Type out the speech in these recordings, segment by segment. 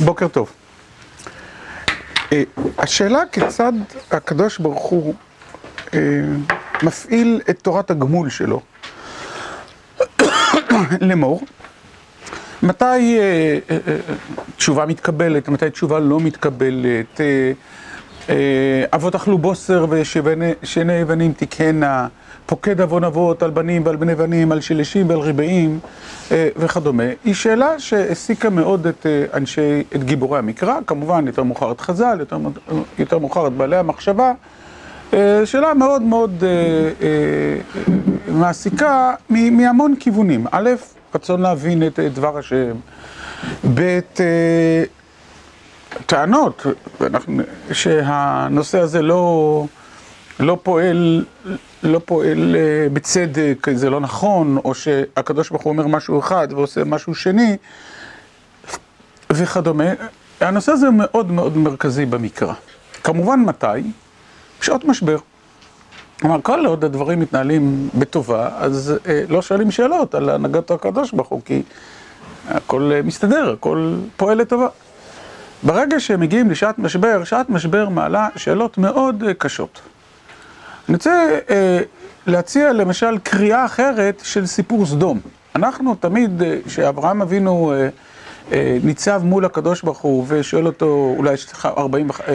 בוקר טוב. השאלה כיצד הקדוש ברוך הוא מפעיל את תורת הגמול שלו לאמור, מתי תשובה מתקבלת, מתי תשובה לא מתקבלת, אבות אכלו בוסר ושני יוונים תקהנה, פוקד עוון אבות על בנים ועל בני בנים, על שלישים ועל ריבעים וכדומה, היא שאלה שהעסיקה מאוד את אנשי, את גיבורי המקרא, כמובן יותר מאוחר את חז"ל, יותר מאוחר את בעלי המחשבה, שאלה מאוד מאוד מעסיקה מהמון כיוונים, א', רצון להבין את דבר השם, ב', טענות שהנושא הזה לא פועל, לא פועל בצדק, זה לא נכון, או שהקדוש ברוך הוא אומר משהו אחד ועושה משהו שני וכדומה, הנושא הזה מאוד מאוד מרכזי במקרא. כמובן מתי? שעות משבר. כלומר, כל עוד הדברים מתנהלים בטובה, אז לא שואלים שאלות על הנהגת הקדוש ברוך הוא, כי הכל מסתדר, הכל פועל לטובה. ברגע שהם מגיעים לשעת משבר, שעת משבר מעלה שאלות מאוד קשות. אני רוצה להציע למשל קריאה אחרת של סיפור סדום. אנחנו תמיד, כשאברהם אבינו ניצב מול הקדוש ברוך הוא ושואל אותו, אולי יש לך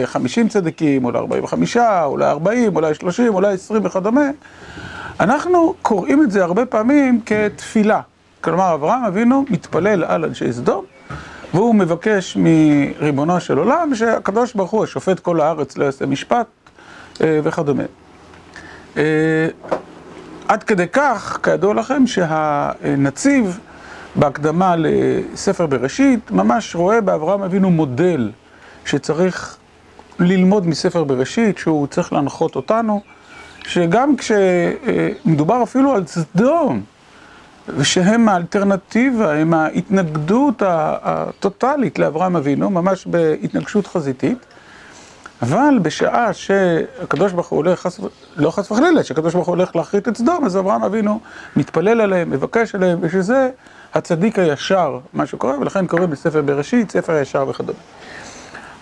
50 צדיקים, אולי 45, אולי 40, אולי 30, אולי 20 וכדומה, אנחנו קוראים את זה הרבה פעמים כתפילה. כלומר, אברהם אבינו מתפלל על אנשי סדום, והוא מבקש מריבונו של עולם שהקדוש ברוך הוא השופט כל הארץ לא יעשה משפט וכדומה. עד כדי כך, כידוע לכם, שהנציב בהקדמה לספר בראשית ממש רואה באברהם אבינו מודל שצריך ללמוד מספר בראשית, שהוא צריך להנחות אותנו, שגם כשמדובר אפילו על סדום, ושהם האלטרנטיבה, הם ההתנגדות הטוטלית לאברהם אבינו, ממש בהתנגשות חזיתית, אבל בשעה שהקדוש ברוך הוא הולך, לא חס וחלילה, שהקדוש ברוך הוא הולך להכרית את סדום, אז אברהם אבינו מתפלל עליהם, מבקש עליהם, ושזה הצדיק הישר, מה שקורה, ולכן קוראים בספר בראשית, ספר הישר וכדומה.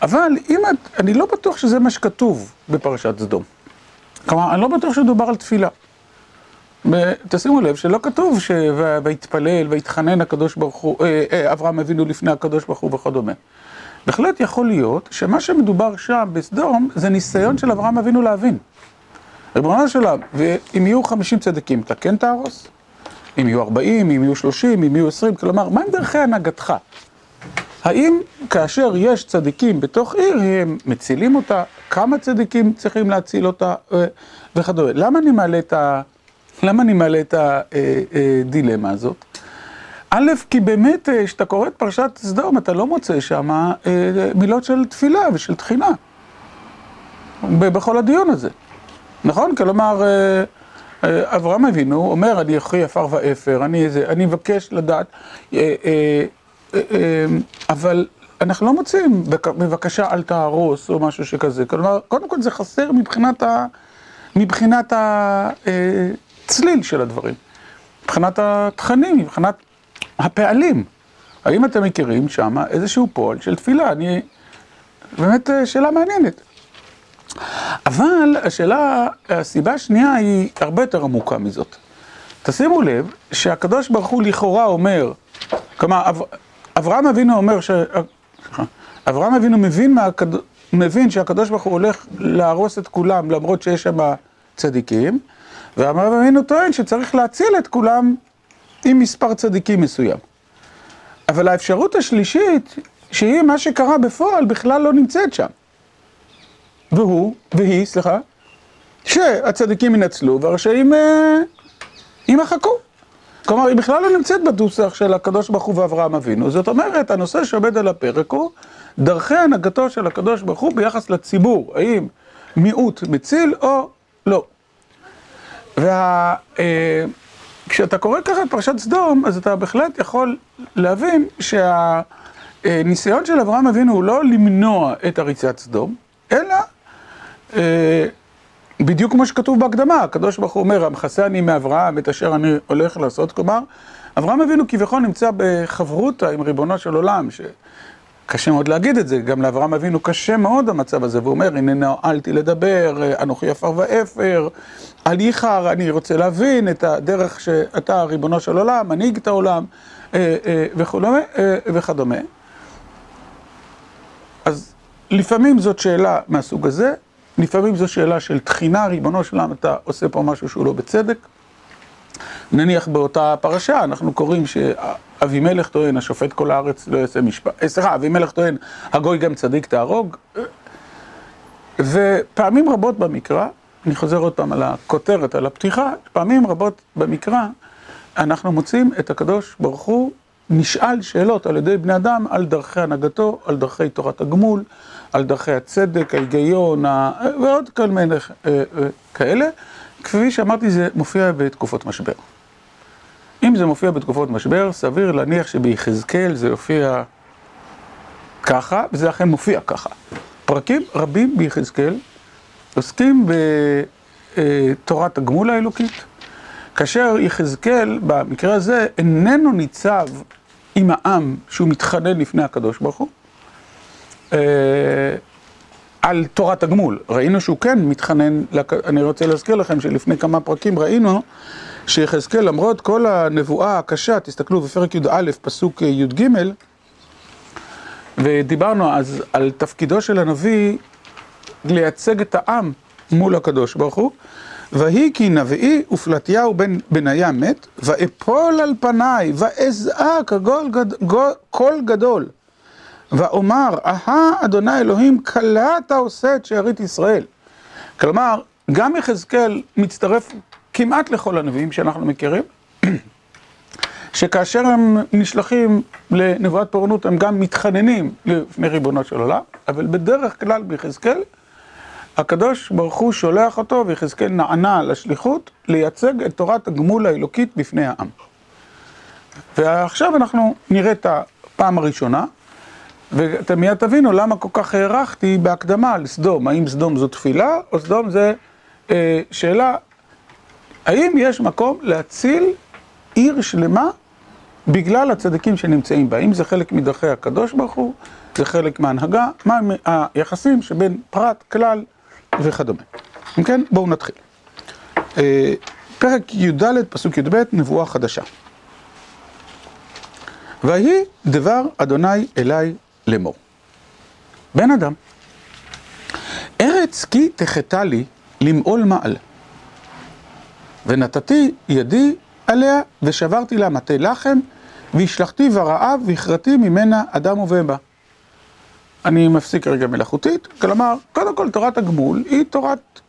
אבל אם את, אני לא בטוח שזה מה שכתוב בפרשת סדום. כלומר, אני לא בטוח שדובר על תפילה. תשימו לב שלא כתוב ויתפלל ויתחנן הקדוש ברוך הוא, אברהם אבינו לפני הקדוש ברוך הוא וכדומה. בהחלט יכול להיות שמה שמדובר שם בסדום זה ניסיון של אברהם אבינו להבין. ריבונו של עולם, ואם יהיו 50 צדיקים, אתה כן תהרוס? אם יהיו 40, אם יהיו 30, אם יהיו 20, כלומר, מה עם דרכי הנהגתך? האם כאשר יש צדיקים בתוך עיר, הם מצילים אותה? כמה צדיקים צריכים להציל אותה? וכדומה. למה אני מעלה את ה... למה אני מעלה את הדילמה הזאת? א', כי באמת, כשאתה קורא את פרשת סדום, אתה לא מוצא שם מילות של תפילה ושל תחינה. בכל הדיון הזה. נכון? כלומר, אברהם אבינו אומר, אני אחי עפר ואפר, אני מבקש לדעת, אבל אנחנו לא מוצאים, בבקשה אל תהרוס או משהו שכזה. כלומר, קודם כל זה חסר מבחינת הצליל של הדברים. מבחינת התכנים, מבחינת הפעלים. האם אתם מכירים שם איזשהו פועל של תפילה? אני... באמת שאלה מעניינת. אבל השאלה, הסיבה השנייה היא הרבה יותר עמוקה מזאת. תשימו לב שהקדוש ברוך הוא לכאורה אומר, כלומר, אברהם אבינו אומר ש... אברהם אבינו מבין, מהקד... מבין שהקדוש ברוך הוא הולך להרוס את כולם למרות שיש שם צדיקים, ואברהם אבינו טוען שצריך להציל את כולם עם מספר צדיקים מסוים. אבל האפשרות השלישית, שהיא מה שקרה בפועל, בכלל לא נמצאת שם. והוא, והיא, סליחה, שהצדיקים ינצלו והרשעים יימחקו. כלומר, היא בכלל לא נמצאת בדוסח של הקדוש ברוך הוא ואברהם אבינו. זאת אומרת, הנושא שעומד על הפרק הוא דרכי הנהגתו של הקדוש ברוך הוא ביחס לציבור. האם מיעוט מציל או לא. וכשאתה קורא ככה את פרשת סדום, אז אתה בהחלט יכול להבין שהניסיון של אברהם אבינו הוא לא למנוע את הריצת סדום, אלא בדיוק כמו שכתוב בהקדמה, הקדוש ברוך הוא אומר, המכסה אני מאברהם את אשר אני הולך לעשות, כלומר, אברהם אבינו כביכול נמצא בחברותא עם ריבונו של עולם, קשה מאוד להגיד את זה, גם לאברהם אבינו קשה מאוד המצב הזה, והוא אומר, הנה נועלתי לדבר, אנוכי עפר ואפר, אל ייחר, אני רוצה להבין את הדרך שאתה ריבונו של עולם, מנהיג את העולם, וכדומה. אז לפעמים זאת שאלה מהסוג הזה, לפעמים זו שאלה של תחינה, ריבונו של עולם, אתה עושה פה משהו שהוא לא בצדק. נניח באותה פרשה, אנחנו קוראים שאבימלך טוען, השופט כל הארץ לא יעשה משפט, סליחה, אבימלך טוען, הגוי גם צדיק תהרוג. ופעמים רבות במקרא, אני חוזר עוד פעם על הכותרת, על הפתיחה, פעמים רבות במקרא, אנחנו מוצאים את הקדוש ברוך הוא נשאל שאלות על ידי בני אדם על דרכי הנהגתו, על דרכי תורת הגמול, על דרכי הצדק, ההיגיון, ועוד כל מיני כאלה. כפי שאמרתי, זה מופיע בתקופות משבר. אם זה מופיע בתקופות משבר, סביר להניח שביחזקאל זה יופיע ככה, וזה אכן מופיע ככה. פרקים רבים ביחזקאל עוסקים בתורת הגמול האלוקית, כאשר יחזקאל, במקרה הזה, איננו ניצב עם העם שהוא מתחנן לפני הקדוש ברוך הוא, על תורת הגמול. ראינו שהוא כן מתחנן, אני רוצה להזכיר לכם שלפני כמה פרקים ראינו שיחזקאל, למרות כל הנבואה הקשה, תסתכלו בפרק י"א, פסוק י"ג, ודיברנו אז על תפקידו של הנביא לייצג את העם מול הקדוש ברוך הוא, ויהי כי נביאי ופלטיהו בן בניה מת, ואפול על פניי, ואזעק קול גדול, ואומר, אהה אדוני אלוהים, כלה אתה עושה את שארית ישראל. כלומר, גם יחזקאל מצטרף כמעט לכל הנביאים שאנחנו מכירים, שכאשר הם נשלחים לנבואת פורענות הם גם מתחננים לפני ריבונו של עולם, אבל בדרך כלל ביחזקאל הקדוש ברוך הוא שולח אותו ויחזקאל נענה לשליחות לייצג את תורת הגמול האלוקית בפני העם. ועכשיו אנחנו נראה את הפעם הראשונה, ואתם מיד תבינו למה כל כך הערכתי בהקדמה על סדום, האם סדום זו תפילה או סדום זה אה, שאלה, האם יש מקום להציל עיר שלמה בגלל הצדיקים שנמצאים בה, האם זה חלק מדרכי הקדוש ברוך הוא, זה חלק מההנהגה, מה היחסים שבין פרט, כלל וכדומה. אם כן, בואו נתחיל. פרק י"ד, פסוק י"ב, נבואה חדשה. ויהי דבר אדוני אליי לאמור. בן אדם, ארץ כי תחתה לי למעול מעל, ונתתי ידי עליה ושברתי לה מטה לחם, והשלכתי ברעב והכרתי ממנה אדם ובהמה. אני מפסיק רגע מלאכותית, כלומר, קודם כל תורת הגמול היא תורת,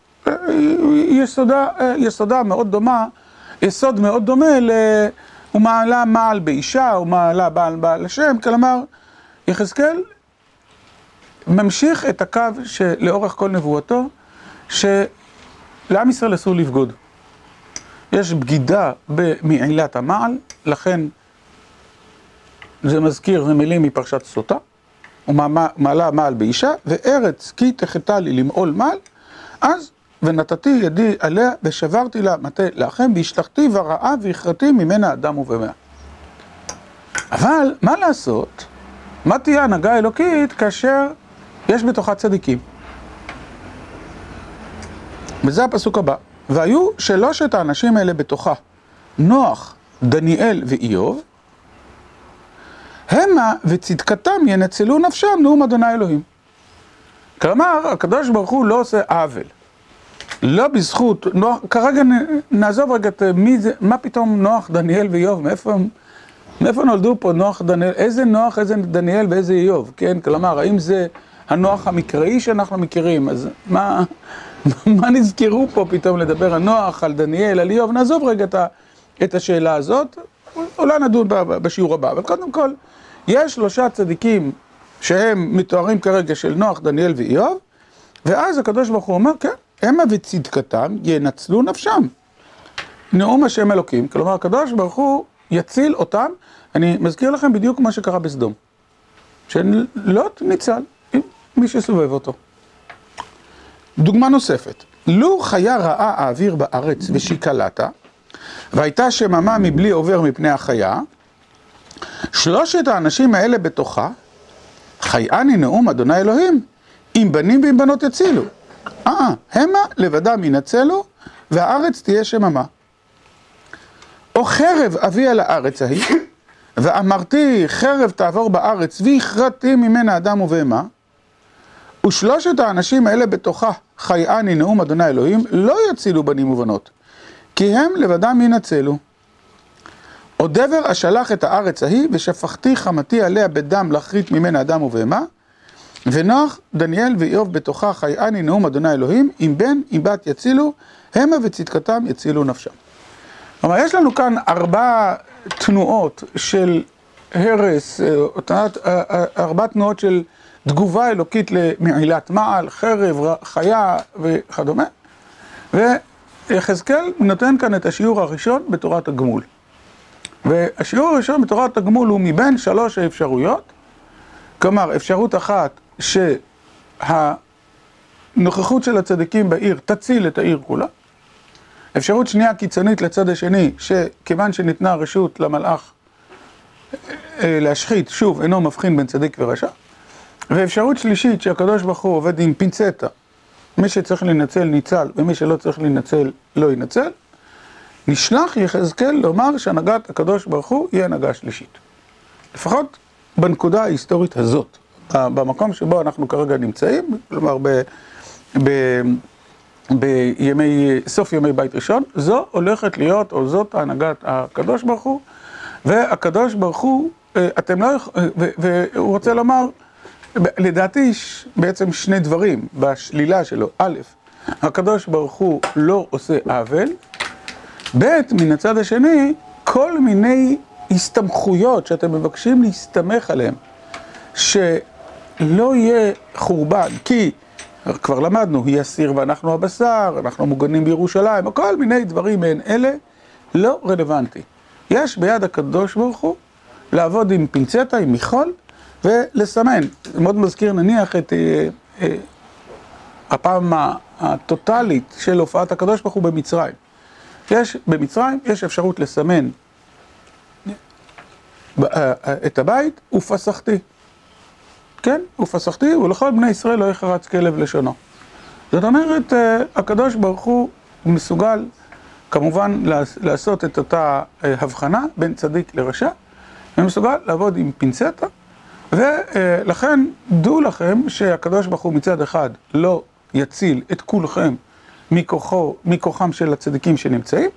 היא יסודה, יסודה מאוד דומה, יסוד מאוד דומה ל... הוא מעלה מעל באישה, הוא מעלה בעל בעל השם, כלומר, יחזקאל ממשיך את הקו שלאורך כל נבואתו, שלעם ישראל אסור לבגוד. יש בגידה במעילת המעל, לכן זה מזכיר, זה מילים מפרשת סוטה. ומעלה מעל באישה, וארץ כי תחתה לי למעול מעל, אז ונתתי ידי עליה ושברתי לה מטה לחם, והשלכתי ורעה והכרתי ממנה אדם ובמה. אבל מה לעשות, מה תהיה הנהגה האלוקית כאשר יש בתוכה צדיקים? וזה הפסוק הבא. והיו שלושת האנשים האלה בתוכה, נוח, דניאל ואיוב, המה וצדקתם ינצלו נפשם נאום אדוני אלוהים. כלומר, הקדוש ברוך הוא לא עושה עוול. לא בזכות, נוח, כרגע נעזוב רגע את מי זה, מה פתאום נוח, דניאל ואיוב, מאיפה, מאיפה נולדו פה נוח, דניאל, איזה נוח, איזה דניאל ואיזה איוב, כן? כלומר, האם זה הנוח המקראי שאנחנו מכירים, אז מה, מה נזכרו פה פתאום לדבר על נוח, על דניאל, על איוב, נעזוב רגע את, את השאלה הזאת, אולי נדון בשיעור הבא, אבל קודם כל, יש שלושה צדיקים שהם מתוארים כרגע של נוח, דניאל ואיוב, ואז הקדוש ברוך הוא אומר, כן, המה וצדקתם ינצלו נפשם. נאום השם אלוקים, כלומר הקדוש ברוך הוא יציל אותם, אני מזכיר לכם בדיוק מה שקרה בסדום. שלוט ניצל, מי שסובב אותו. דוגמה נוספת, לו חיה רעה האוויר בארץ ושיקלתה, והייתה שממה מבלי עובר מפני החיה, שלושת האנשים האלה בתוכה חייאני נאום אדוני אלוהים, אם בנים ואם בנות יצילו. אה, המה לבדם ינצלו, והארץ תהיה שממה. או חרב אביא על הארץ ההיא, ואמרתי חרב תעבור בארץ, והכרתי ממנה אדם ובהמה, ושלושת האנשים האלה בתוכה חייאני נאום אדוני אלוהים, לא יצילו בנים ובנות, כי הם לבדם ינצלו. או דבר אשלח את הארץ ההיא, ושפכתי חמתי עליה בדם להכרית ממנה אדם ובהמה, ונוח, דניאל ואיוב בתוכה חייאני נאום אדוני אלוהים, אם בן, אם בת יצילו, המה וצדקתם יצילו נפשם. כלומר, יש לנו כאן ארבע תנועות של הרס, ארבע תנועות של תגובה אלוקית למעילת מעל, חרב, חיה וכדומה. ויחזקאל נותן כאן את השיעור הראשון בתורת הגמול. והשיעור הראשון בתורת הגמול הוא מבין שלוש האפשרויות. כלומר, אפשרות אחת שהנוכחות של הצדיקים בעיר תציל את העיר כולה. אפשרות שנייה קיצונית לצד השני, שכיוון שניתנה רשות למלאך להשחית, שוב, אינו מבחין בין צדיק ורשע. ואפשרות שלישית שהקדוש ברוך הוא עובד עם פינצטה, מי שצריך להינצל ניצל ומי שלא צריך להינצל לא ינצל, נשלח יחזקאל לומר שהנהגת הקדוש ברוך הוא היא הנהגה שלישית. לפחות בנקודה ההיסטורית הזאת, במקום שבו אנחנו כרגע נמצאים, כלומר ב... ב בימי, סוף ימי בית ראשון, זו הולכת להיות, או זאת הנהגת הקדוש ברוך הוא, והקדוש ברוך הוא, אתם לא יכולים, והוא רוצה לומר, לדעתי יש בעצם שני דברים בשלילה שלו. א', הקדוש ברוך הוא לא עושה עוול, ב', מן הצד השני, כל מיני הסתמכויות שאתם מבקשים להסתמך עליהן, שלא יהיה חורבן, כי כבר למדנו, היא הסיר ואנחנו הבשר, אנחנו מוגנים בירושלים, כל מיני דברים מעין אלה, לא רלוונטי. יש ביד הקדוש ברוך הוא לעבוד עם פינצטה, עם מיכול, ולסמן. זה מאוד מזכיר נניח את אה, אה, הפעם הטוטלית של הופעת הקדוש ברוך הוא במצרים. יש, במצרים יש אפשרות לסמן את הבית, ופסחתי. כן, ופסחתי, ולכל בני ישראל לא יחרץ כלב לשונו. זאת אומרת, הקדוש ברוך הוא מסוגל כמובן לעשות את אותה הבחנה בין צדיק לרשע, ומסוגל לעבוד עם פינצטה, ולכן דעו לכם שהקדוש ברוך הוא מצד אחד לא יציל את כולכם מכוחו, מכוחם של הצדיקים שנמצאים,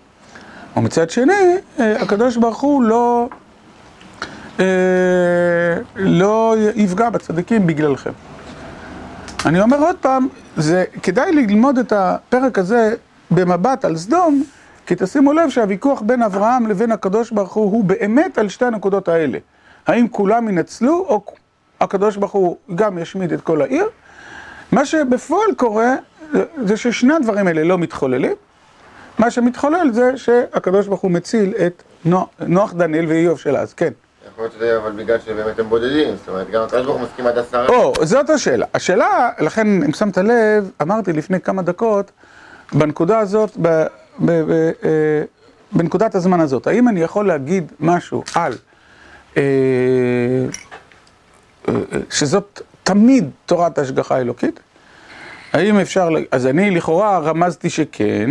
ומצד שני, הקדוש ברוך הוא לא, לא יפגע בצדיקים בגללכם. אני אומר עוד פעם, זה כדאי ללמוד את הפרק הזה במבט על סדום, כי תשימו לב שהוויכוח בין אברהם לבין הקדוש ברוך הוא הוא באמת על שתי הנקודות האלה. האם כולם ינצלו, או הקדוש ברוך הוא גם ישמיד את כל העיר? מה שבפועל קורה, זה ששני הדברים האלה לא מתחוללים. מה שמתחולל זה שהקדוש ברוך הוא מציל את נוח דניאל ואיוב של אז, כן. יכול להיות שזה אבל בגלל שבאמת הם בודדים, זאת אומרת, גם הקדוש ברוך הוא מסכים עד עשרה. או, זאת השאלה. השאלה, לכן, אם שמת לב, אמרתי לפני כמה דקות, בנקודה הזאת, בנקודת הזמן הזאת, האם אני יכול להגיד משהו על שזאת תמיד תורת השגחה אלוקית? האם אפשר, אז אני לכאורה רמזתי שכן,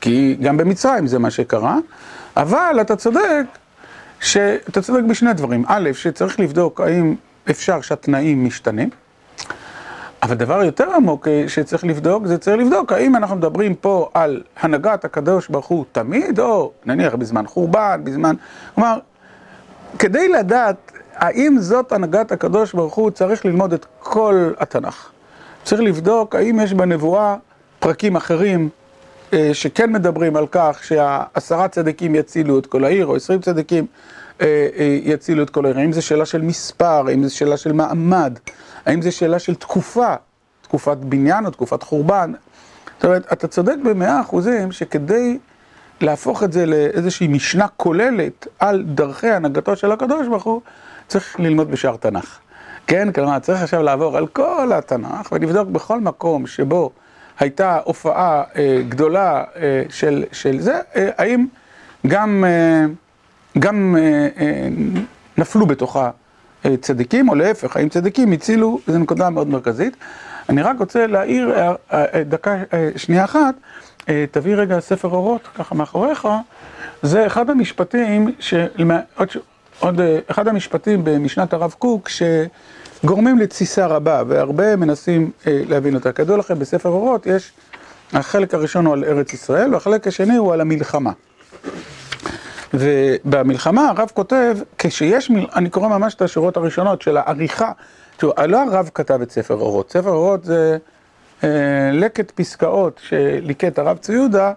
כי גם במצרים זה מה שקרה, אבל אתה צודק, שאתה צודק בשני דברים. א', שצריך לבדוק האם אפשר שהתנאים משתנים, אבל דבר יותר עמוק שצריך לבדוק, זה צריך לבדוק האם אנחנו מדברים פה על הנהגת הקדוש ברוך הוא תמיד, או נניח בזמן חורבן, בזמן... כלומר, כדי לדעת האם זאת הנהגת הקדוש ברוך הוא, צריך ללמוד את כל התנ"ך. צריך לבדוק האם יש בנבואה פרקים אחרים שכן מדברים על כך שהעשרה צדיקים יצילו את כל העיר, או עשרים צדיקים יצילו את כל העיר. האם זו שאלה של מספר, האם זו שאלה של מעמד, האם זו שאלה של תקופה, תקופת בניין או תקופת חורבן. זאת אומרת, אתה צודק במאה אחוזים שכדי להפוך את זה לאיזושהי משנה כוללת על דרכי הנהגתו של הקדוש ברוך הוא, צריך ללמוד בשאר תנ"ך. כן, כלומר, צריך עכשיו לעבור על כל התנ"ך ולבדוק בכל מקום שבו הייתה הופעה אה, גדולה אה, של, של זה, אה, האם גם, אה, גם אה, אה, נפלו בתוכה צדיקים, או להפך, האם צדיקים הצילו, זו נקודה מאוד מרכזית. אני רק רוצה להעיר דקה, שנייה אחת, תביא רגע ספר אורות, ככה מאחוריך, זה אחד המשפטים, עוד אחד המשפטים במשנת הרב קוק, שגורמים לתסיסה רבה, והרבה מנסים להבין אותה. כידוע לכם, בספר אורות יש, החלק הראשון הוא על ארץ ישראל, והחלק השני הוא על המלחמה. ובמלחמה הרב כותב, כשיש, אני קורא ממש את השורות הראשונות של העריכה, תראו, לא הרב כתב את ספר אורות, ספר אורות זה אה, לקט פסקאות שליקט הרב צבי יהודה,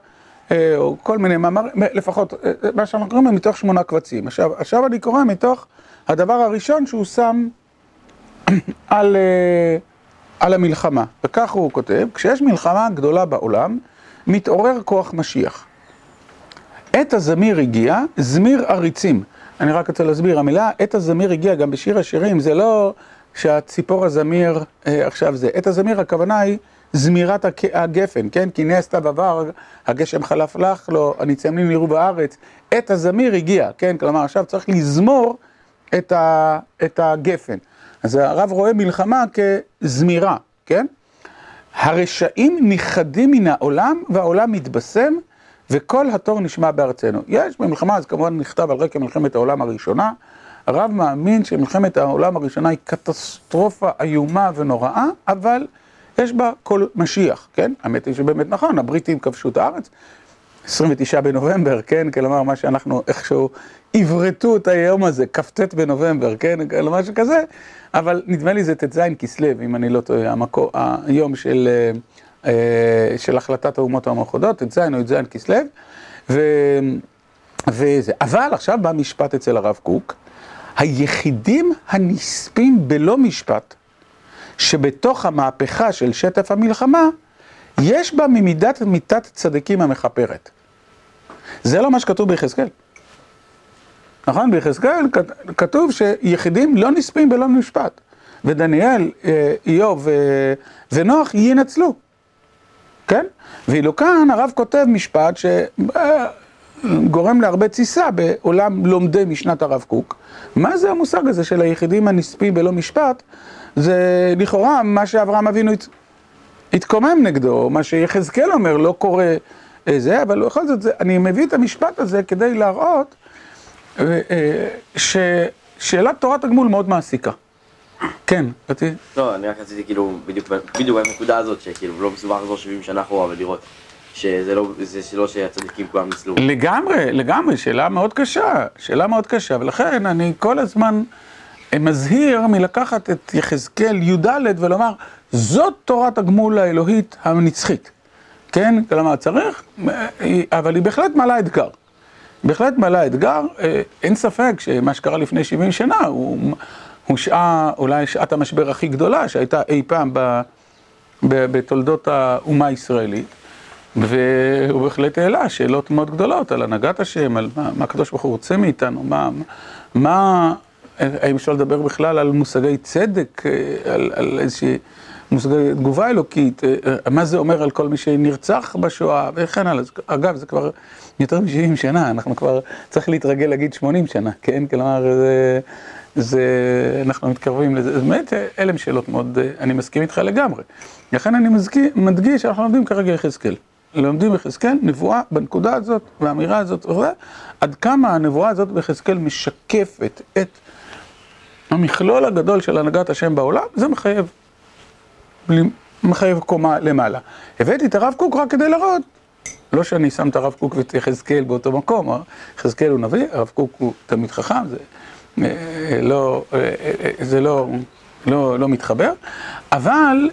אה, או כל מיני מאמרים, לפחות אה, מה שאנחנו קוראים מתוך שמונה קבצים. עכשיו, עכשיו אני קורא מתוך הדבר הראשון שהוא שם על, אה, על המלחמה, וכך הוא כותב, כשיש מלחמה גדולה בעולם, מתעורר כוח משיח. עת הזמיר הגיע, זמיר עריצים. אני רק רוצה להסביר, המילה עת הזמיר הגיע גם בשיר השירים, זה לא שהציפור הזמיר אה, עכשיו זה. עת הזמיר הכוונה היא זמירת הגפן, כן? כי סתיו עבר, הגשם חלף לך לו, הניצנים נראו בארץ. עת הזמיר הגיע, כן? כלומר עכשיו צריך לזמור את, ה, את הגפן. אז הרב רואה מלחמה כזמירה, כן? הרשעים נכחדים מן העולם והעולם מתבשם וכל התור נשמע בארצנו. יש במלחמה, אז כמובן נכתב על רקע מלחמת העולם הראשונה. הרב מאמין שמלחמת העולם הראשונה היא קטסטרופה איומה ונוראה, אבל יש בה כל משיח, כן? האמת היא שבאמת נכון, הבריטים כבשו את הארץ. 29 בנובמבר, כן? כלומר, מה שאנחנו איכשהו עברתו את היום הזה, כ"ט בנובמבר, כן? כלומר שכזה, אבל נדמה לי זה ט"ז כסלו, אם אני לא טועה, המקו, היום של... של החלטת האומות המאוחדות, ט"ז או י"ז כסלו, וזה. אבל עכשיו בא משפט אצל הרב קוק, היחידים הנספים בלא משפט, שבתוך המהפכה של שטף המלחמה, יש בה ממידת מיתת צדיקים המכפרת. זה לא מה שכתוב ביחזקאל. נכון? ביחזקאל כתוב שיחידים לא נספים בלא משפט. ודניאל, איוב ונוח ינצלו. כן? ואילו כאן הרב כותב משפט שגורם להרבה תסיסה בעולם לומדי משנת הרב קוק. מה זה המושג הזה של היחידים הנספים בלא משפט? זה לכאורה מה שאברהם אבינו התקומם נגדו, מה שיחזקאל אומר לא קורה זה, אבל בכל זאת אני מביא את המשפט הזה כדי להראות ששאלת תורת הגמול מאוד מעסיקה. כן, רציתי. לא, אני רק רציתי כאילו, בדיוק בנקודה הזאת, שכאילו לא מסובך לחזור 70 שנה אחורה ולראות שזה לא, זה לא שהצדיקים כולם ניסלו. לגמרי, לגמרי, שאלה מאוד קשה, שאלה מאוד קשה, ולכן אני כל הזמן מזהיר מלקחת את יחזקאל י"ד ולומר, זאת תורת הגמול האלוהית הנצחית. כן? כלומר, צריך, אבל היא בהחלט מעלה אתגר. בהחלט מעלה אתגר, אין ספק שמה שקרה לפני 70 שנה הוא... הוא שעה, אולי שעת המשבר הכי גדולה שהייתה אי פעם ב, ב, בתולדות האומה הישראלית, והוא בהחלט העלה שאלות מאוד גדולות על הנהגת השם, על מה, מה הקדוש ברוך הוא רוצה מאיתנו, מה, מה, האם אפשר לדבר בכלל על מושגי צדק, על, על איזושהי מושגי תגובה אלוקית, מה זה אומר על כל מי שנרצח בשואה, וכן הלאה. אגב, זה כבר יותר מ-70 שנה, אנחנו כבר צריך להתרגל להגיד 80 שנה, כן? כלומר, זה... זה, אנחנו מתקרבים לזה, אומרת, אלה הם שאלות מאוד, אני מסכים איתך לגמרי. לכן אני מזכיר, מדגיש שאנחנו לומדים כרגע יחזקאל. לומדים יחזקאל, נבואה בנקודה הזאת, והאמירה הזאת, עד כמה הנבואה הזאת ביחזקאל משקפת את המכלול הגדול של הנהגת השם בעולם, זה מחייב, מחייב קומה למעלה. הבאתי את הרב קוק רק כדי להראות, לא שאני שם את הרב קוק ואת יחזקאל באותו מקום, יחזקאל הוא נביא, הרב קוק הוא תמיד חכם, זה... לא, זה לא, לא, לא מתחבר, אבל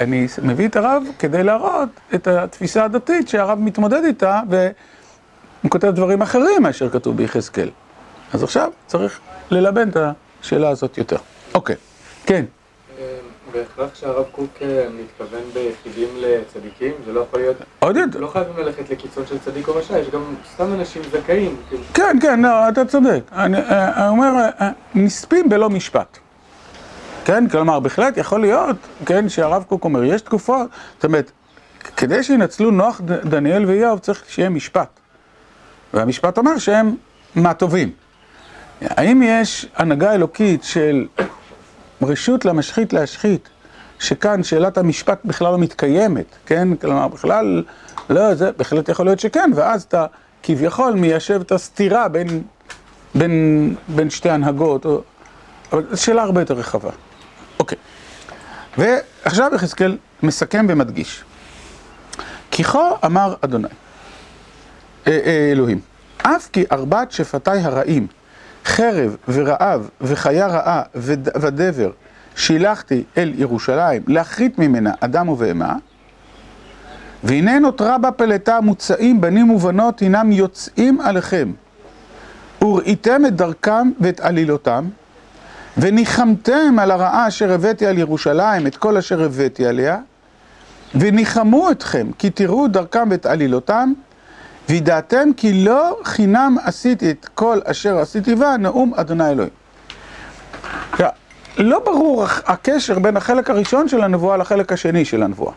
אני מביא את הרב כדי להראות את התפיסה הדתית שהרב מתמודד איתה והוא כותב דברים אחרים מאשר כתוב ביחזקאל. אז עכשיו צריך ללבן את השאלה הזאת יותר. אוקיי, כן. בהכרח שהרב קוק מתכוון ביחידים לצדיקים, זה לא יכול להיות... עוד יותר. לא חייבים ללכת לקיצון של צדיק או רשע, יש גם סתם אנשים זכאים. כן, כן, לא, אתה צודק. אני אומר, נספים בלא משפט. כן, כלומר, בהחלט יכול להיות, כן, שהרב קוק אומר, יש תקופות, זאת אומרת, כדי שינצלו נוח, דניאל ואיוב, צריך שיהיה משפט. והמשפט אומר שהם מהטובים. האם יש הנהגה אלוקית של רשות למשחית להשחית, שכאן שאלת המשפט בכלל לא מתקיימת, כן? כלומר, בכלל, לא, זה בהחלט יכול להיות שכן, ואז אתה כביכול מיישב את הסתירה בין, בין, בין שתי הנהגות, או, אבל זו שאלה הרבה יותר רחבה. אוקיי. ועכשיו יחזקאל מסכם ומדגיש. כי כה אמר אדוני, אה, אה, אלוהים, אף כי ארבעת שפטיי הרעים, חרב ורעב וחיה רעה וד- ודבר, שילחתי אל ירושלים להכרית ממנה אדם ובהמה, והנה נותרה בה פלטה מוצאים בנים ובנות הנם יוצאים עליכם, וראיתם את דרכם ואת עלילותם, וניחמתם על הרעה אשר הבאתי על ירושלים את כל אשר הבאתי עליה, וניחמו אתכם כי תראו דרכם ואת עלילותם, וידעתם כי לא חינם עשיתי את כל אשר עשיתי בה, נאום אדוני אלוהים. לא ברור הקשר בין החלק הראשון של הנבואה לחלק השני של הנבואה.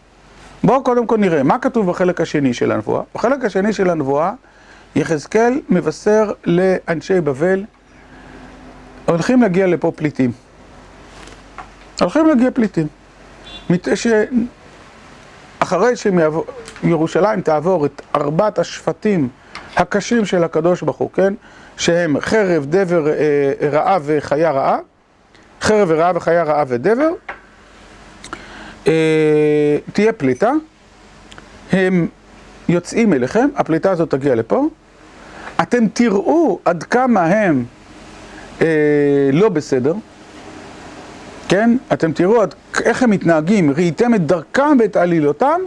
בואו קודם כל נראה, מה כתוב בחלק השני של הנבואה? בחלק השני של הנבואה, יחזקאל מבשר לאנשי בבל, הולכים להגיע לפה פליטים. הולכים להגיע פליטים. אחרי שירושלים תעבור את ארבעת השפטים הקשים של הקדוש ברוך הוא, כן? שהם חרב, דבר, אה, רעה וחיה רעה, חרב ורעה וחיה רעה ודבר, אה, תהיה פליטה, הם יוצאים אליכם, הפליטה הזאת תגיע לפה, אתם תראו עד כמה הם אה, לא בסדר, כן? אתם תראו איך הם מתנהגים, ראיתם את דרכם ואת עלילותם,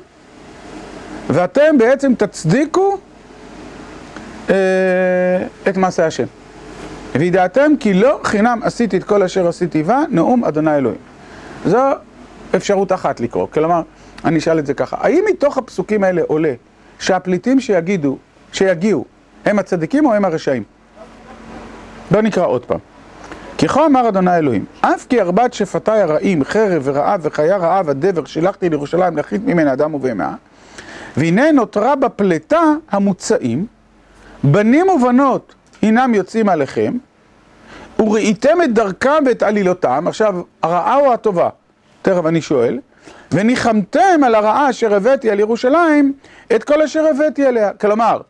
ואתם בעצם תצדיקו אה, את מעשה השם. וידעתם כי לא חינם עשיתי את כל אשר עשיתי בה, נאום אדוני אלוהים. זו אפשרות אחת לקרוא, כלומר, אני אשאל את זה ככה, האם מתוך הפסוקים האלה עולה שהפליטים שיגידו, שיגיעו, הם הצדיקים או הם הרשעים? בואו נקרא עוד פעם. כי כה אמר אדוני אלוהים, אף כי ארבעת שפטיי הרעים, חרב ורעב וחיה רעה ודבר, שילחתי לירושלים להחליט ממנה אדם ובהמה, והנה נותרה בפלטה המוצאים, בנים ובנות הנם יוצאים עליכם, וראיתם את דרכם ואת עלילותם, עכשיו, הרעה או הטובה? תכף אני שואל, וניחמתם על הרעה אשר הבאתי על ירושלים, את כל אשר הבאתי עליה. כלומר,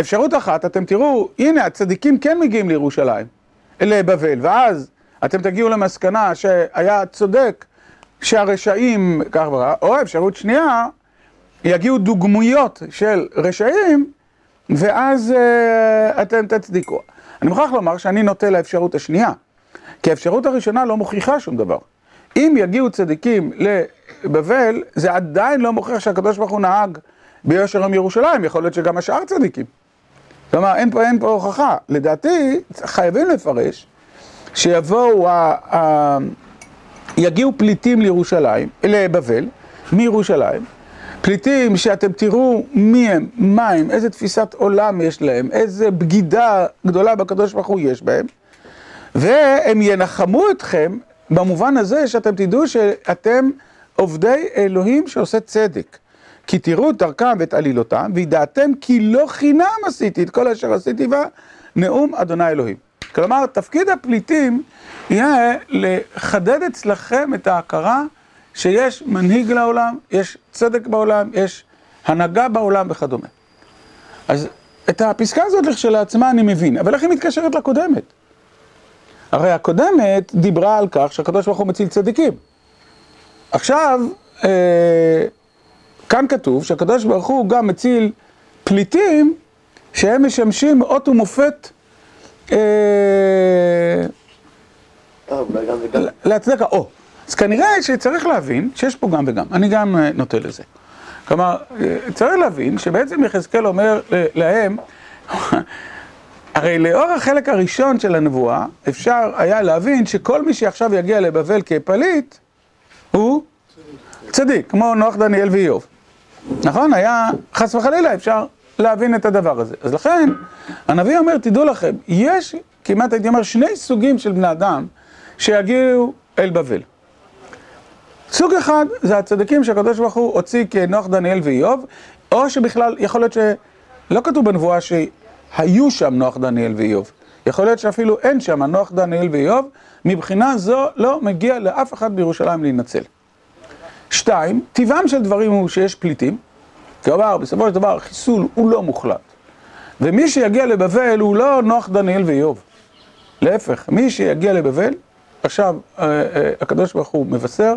אפשרות אחת, אתם תראו, הנה הצדיקים כן מגיעים לירושלים, לבבל, ואז אתם תגיעו למסקנה שהיה צודק שהרשעים, כך ורע, או אפשרות שנייה, יגיעו דוגמויות של רשעים, ואז uh, אתם תצדיקו. אני מוכרח לומר שאני נוטה לאפשרות השנייה, כי האפשרות הראשונה לא מוכיחה שום דבר. אם יגיעו צדיקים לבבל, זה עדיין לא מוכיח שהקדוש ברוך הוא נהג ביושר עם ירושלים, יכול להיות שגם השאר צדיקים. כלומר, אין פה, אין פה הוכחה. לדעתי, חייבים לפרש שיבואו, ה, ה, יגיעו פליטים לירושלים, לבבל, מירושלים, פליטים שאתם תראו מי הם, מה הם, איזה תפיסת עולם יש להם, איזה בגידה גדולה בקדוש ברוך הוא יש בהם, והם ינחמו אתכם במובן הזה שאתם תדעו שאתם עובדי אלוהים שעושה צדק. כי תראו את דרכם ואת עלילותם, וידעתם כי לא חינם עשיתי את כל אשר עשיתי בה, נאום אדוני אלוהים. כלומר, תפקיד הפליטים יהיה לחדד אצלכם את ההכרה שיש מנהיג לעולם, יש צדק בעולם, יש הנהגה בעולם וכדומה. אז את הפסקה הזאת לכשלעצמה אני מבין, אבל איך היא מתקשרת לקודמת? הרי הקודמת דיברה על כך שהקדוש ברוך הוא מציל צדיקים. עכשיו, אה, כאן כתוב שהקדוש ברוך הוא גם מציל פליטים שהם משמשים אות ומופת אה. להצדקה. או, אז כנראה שצריך להבין שיש פה גם וגם, אני גם אה, נוטה לזה. כלומר, אה, צריך להבין שבעצם יחזקאל אומר להם, הרי לאור החלק הראשון של הנבואה, אפשר היה להבין שכל מי שעכשיו יגיע לבבל כפליט, הוא צדיק, כמו נוח, דניאל ואיוב. נכון? היה, חס וחלילה, אפשר להבין את הדבר הזה. אז לכן, הנביא אומר, תדעו לכם, יש כמעט הייתי אומר שני סוגים של בני אדם שיגיעו אל בבל. סוג אחד זה הצדיקים שהקדוש ברוך הוא הוציא כנוח, דניאל ואיוב, או שבכלל יכול להיות שלא כתוב בנבואה שהיו שם נוח, דניאל ואיוב. יכול להיות שאפילו אין שם נוח, דניאל ואיוב, מבחינה זו לא מגיע לאף אחד בירושלים להינצל. שתיים, טבעם של דברים הוא שיש פליטים, כלומר, בסופו של דבר החיסול הוא לא מוחלט. ומי שיגיע לבבל הוא לא נוח, דניאל ואיוב. להפך, מי שיגיע לבבל, עכשיו אה, אה, הקדוש ברוך הוא מבשר,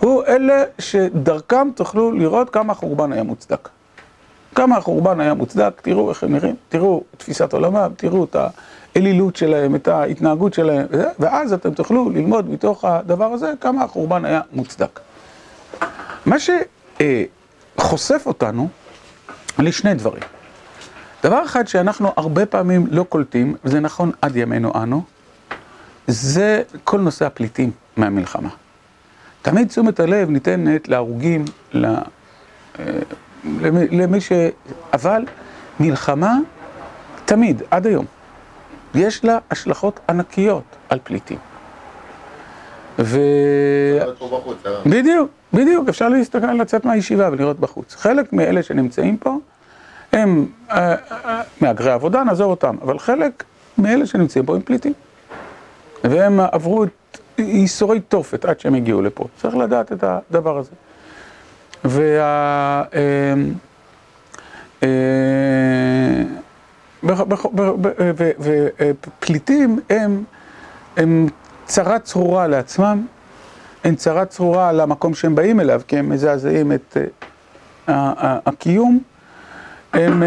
הוא אלה שדרכם תוכלו לראות כמה החורבן היה מוצדק. כמה החורבן היה מוצדק, תראו איך הם נראים, תראו את תפיסת עולמם, תראו את האלילות שלהם, את ההתנהגות שלהם, ואז אתם תוכלו ללמוד מתוך הדבר הזה כמה החורבן היה מוצדק. מה שחושף אותנו לשני דברים. דבר אחד שאנחנו הרבה פעמים לא קולטים, וזה נכון עד ימינו אנו, זה כל נושא הפליטים מהמלחמה. תמיד תשומת הלב ניתנת להרוגים, למי ש... אבל מלחמה, תמיד, עד היום, יש לה השלכות ענקיות על פליטים. ו... בדיוק, בדיוק, אפשר להסתכל, לצאת מהישיבה ולראות בחוץ. חלק מאלה שנמצאים פה הם אה, אה, מהגרי עבודה, נעזור אותם, אבל חלק מאלה שנמצאים פה הם פליטים. והם עברו את ייסורי תופת עד שהם הגיעו לפה. צריך לדעת את הדבר הזה. ופליטים הם, הם צרה צרורה לעצמם, הם צרה צרורה למקום שהם באים אליו, כי הם מזעזעים את הקיום, הם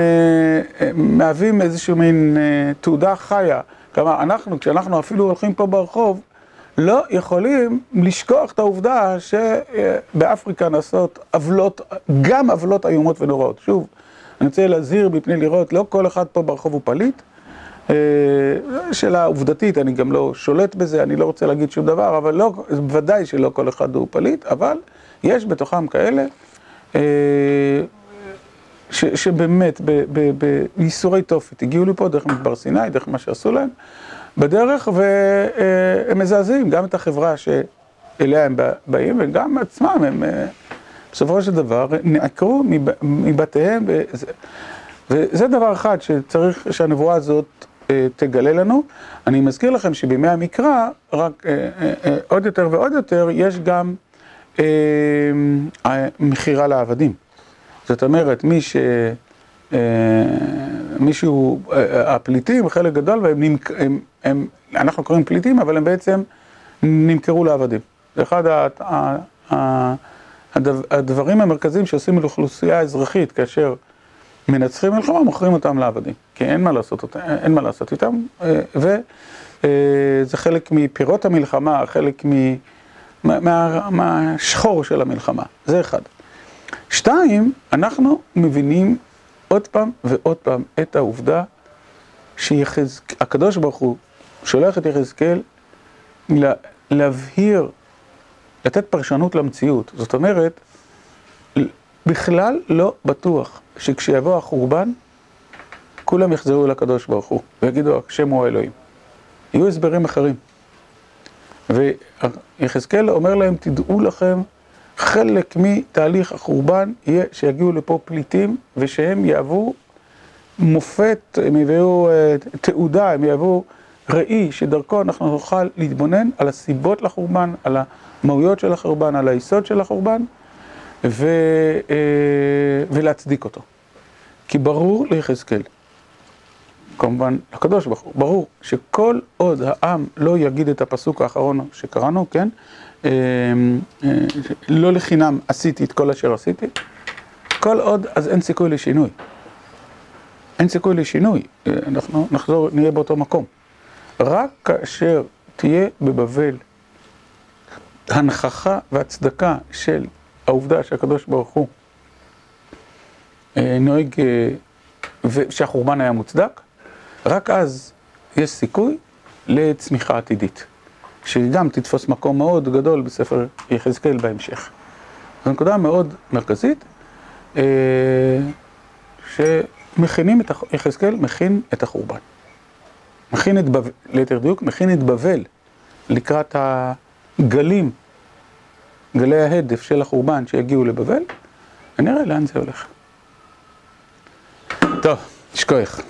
מהווים איזושהי מין תעודה חיה. כלומר, אנחנו, כשאנחנו אפילו הולכים פה ברחוב, לא יכולים לשכוח את העובדה שבאפריקה נעשות עוולות, גם עוולות איומות ונוראות. שוב, אני רוצה להזהיר מפני לראות, לא כל אחד פה ברחוב הוא פליט. שאלה עובדתית, אני גם לא שולט בזה, אני לא רוצה להגיד שום דבר, אבל לא, ודאי שלא כל אחד הוא פליט, אבל יש בתוכם כאלה ש, שבאמת בייסורי תופת הגיעו לפה דרך מדבר סיני, דרך מה שעשו להם. בדרך, והם מזעזעים גם את החברה שאליה הם באים, וגם עצמם, הם בסופו של דבר נעקרו מבתיהם, וזה דבר אחד שצריך שהנבואה הזאת תגלה לנו. אני מזכיר לכם שבימי המקרא, רק עוד יותר ועוד יותר, יש גם מכירה לעבדים. זאת אומרת, מי ש... מישהו, הפליטים, חלק גדול, והם נמכ... הם, הם, אנחנו קוראים פליטים, אבל הם בעצם נמכרו לעבדים. זה אחד הדברים המרכזיים שעושים לאוכלוסייה האזרחית כאשר מנצחים מלחמה, מוכרים אותם לעבדים, כי אין מה לעשות, אותם, אין מה לעשות איתם, וזה חלק מפירות המלחמה, חלק מה, מה, מהשחור של המלחמה, זה אחד. שתיים, אנחנו מבינים עוד פעם ועוד פעם את העובדה שהקדוש ברוך הוא שולח את יחזקאל להבהיר, לתת פרשנות למציאות. זאת אומרת, בכלל לא בטוח שכשיבוא החורבן, כולם יחזרו לקדוש ברוך הוא ויגידו, השם הוא האלוהים. יהיו הסברים אחרים. ויחזקאל אומר להם, תדעו לכם, חלק מתהליך החורבן יהיה שיגיעו לפה פליטים ושהם יהוו מופת, הם יביאו תעודה, הם יהוו ראי שדרכו אנחנו נוכל להתבונן על הסיבות לחורבן, על המהויות של החורבן, על היסוד של החורבן. ולהצדיק אותו. כי ברור ליחזקאל, כמובן לקדוש ברוך הוא, ברור שכל עוד העם לא יגיד את הפסוק האחרון שקראנו, כן? לא לחינם עשיתי את כל אשר עשיתי, כל עוד אז אין סיכוי לשינוי. אין סיכוי לשינוי, אנחנו נחזור, נהיה באותו מקום. רק כאשר תהיה בבבל הנכחה והצדקה של העובדה שהקדוש ברוך הוא נוהג ושהחורבן היה מוצדק, רק אז יש סיכוי לצמיחה עתידית. שהיא גם תתפוס מקום מאוד גדול בספר יחזקאל בהמשך. זו נקודה מאוד מרכזית, שמכינים את, יחזקאל מכין את החורבן. מכין את בבל, ליתר דיוק, מכין את בבל לקראת הגלים, גלי ההדף של החורבן שיגיעו לבבל, ונראה לאן זה הולך. טוב, נשכוח.